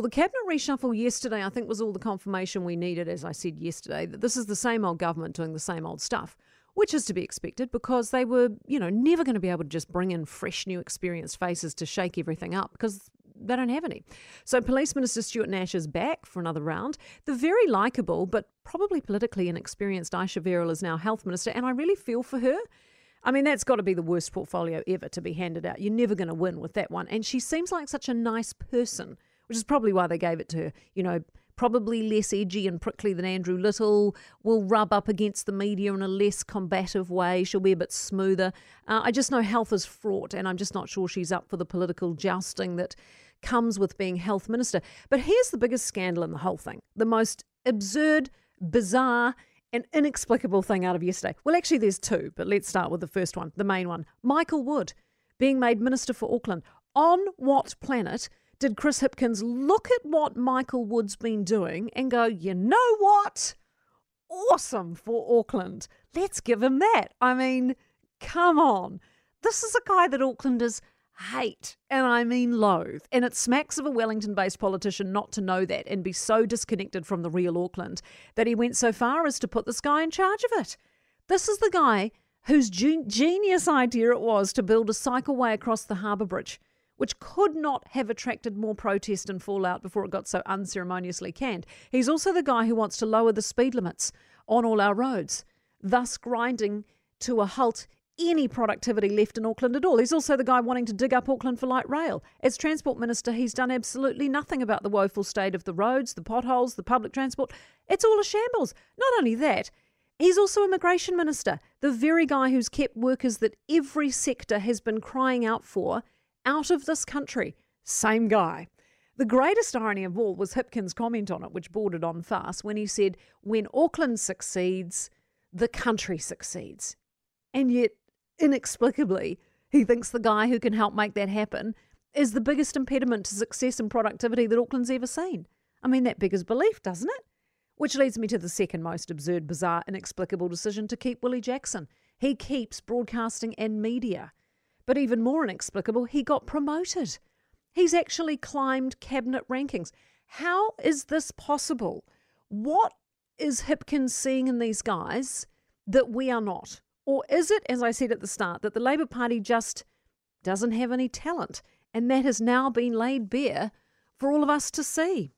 Well, the cabinet reshuffle yesterday, I think, was all the confirmation we needed, as I said yesterday, that this is the same old government doing the same old stuff, which is to be expected because they were, you know, never going to be able to just bring in fresh, new, experienced faces to shake everything up because they don't have any. So, Police Minister Stuart Nash is back for another round. The very likeable but probably politically inexperienced Ayesha Verrall is now Health Minister, and I really feel for her. I mean, that's got to be the worst portfolio ever to be handed out. You're never going to win with that one. And she seems like such a nice person, which is probably why they gave it to her. You know, probably less edgy and prickly than Andrew Little, will rub up against the media in a less combative way. She'll be a bit smoother. Uh, I just know health is fraught, and I'm just not sure she's up for the political jousting that comes with being health minister. But here's the biggest scandal in the whole thing the most absurd, bizarre, an inexplicable thing out of yesterday. Well, actually, there's two, but let's start with the first one, the main one. Michael Wood being made Minister for Auckland. On what planet did Chris Hipkins look at what Michael Wood's been doing and go, you know what? Awesome for Auckland. Let's give him that. I mean, come on. This is a guy that Aucklanders hate, and I mean loathe. And it smacks of a Wellington based politician not to know that and be so disconnected from the real Auckland that he went so far as to put this guy in charge of it. This is the guy whose genius idea it was to build a cycleway across the harbour bridge, which could not have attracted more protest and fallout before it got so unceremoniously canned. He's also the guy who wants to lower the speed limits on all our roads, thus grinding to a halt any productivity left in Auckland at all. He's also the guy wanting to dig up Auckland for light rail. As Transport Minister, he's done absolutely nothing about the woeful state of the roads, the potholes, the public transport. It's all a shambles. Not only that, he's also Immigration Minister, the very guy who's kept workers that every sector has been crying out for out of this country. Same guy. The greatest irony of all was Hipkins' comment on it, which bordered on farce, when he said, When Auckland succeeds, the country succeeds. And yet, inexplicably, he thinks the guy who can help make that happen is the biggest impediment to success and productivity that Auckland's ever seen. I mean, that beggars belief, doesn't it? Which leads me to the second most absurd, bizarre, inexplicable decision to keep Willie Jackson. He keeps broadcasting and media. But even more inexplicable, he got promoted. He's actually climbed cabinet rankings. How is this possible? What is Hipkins seeing in these guys that we are not? Or is it, as I said at the start, that the Labour Party just doesn't have any talent and that has now been laid bare for all of us to see?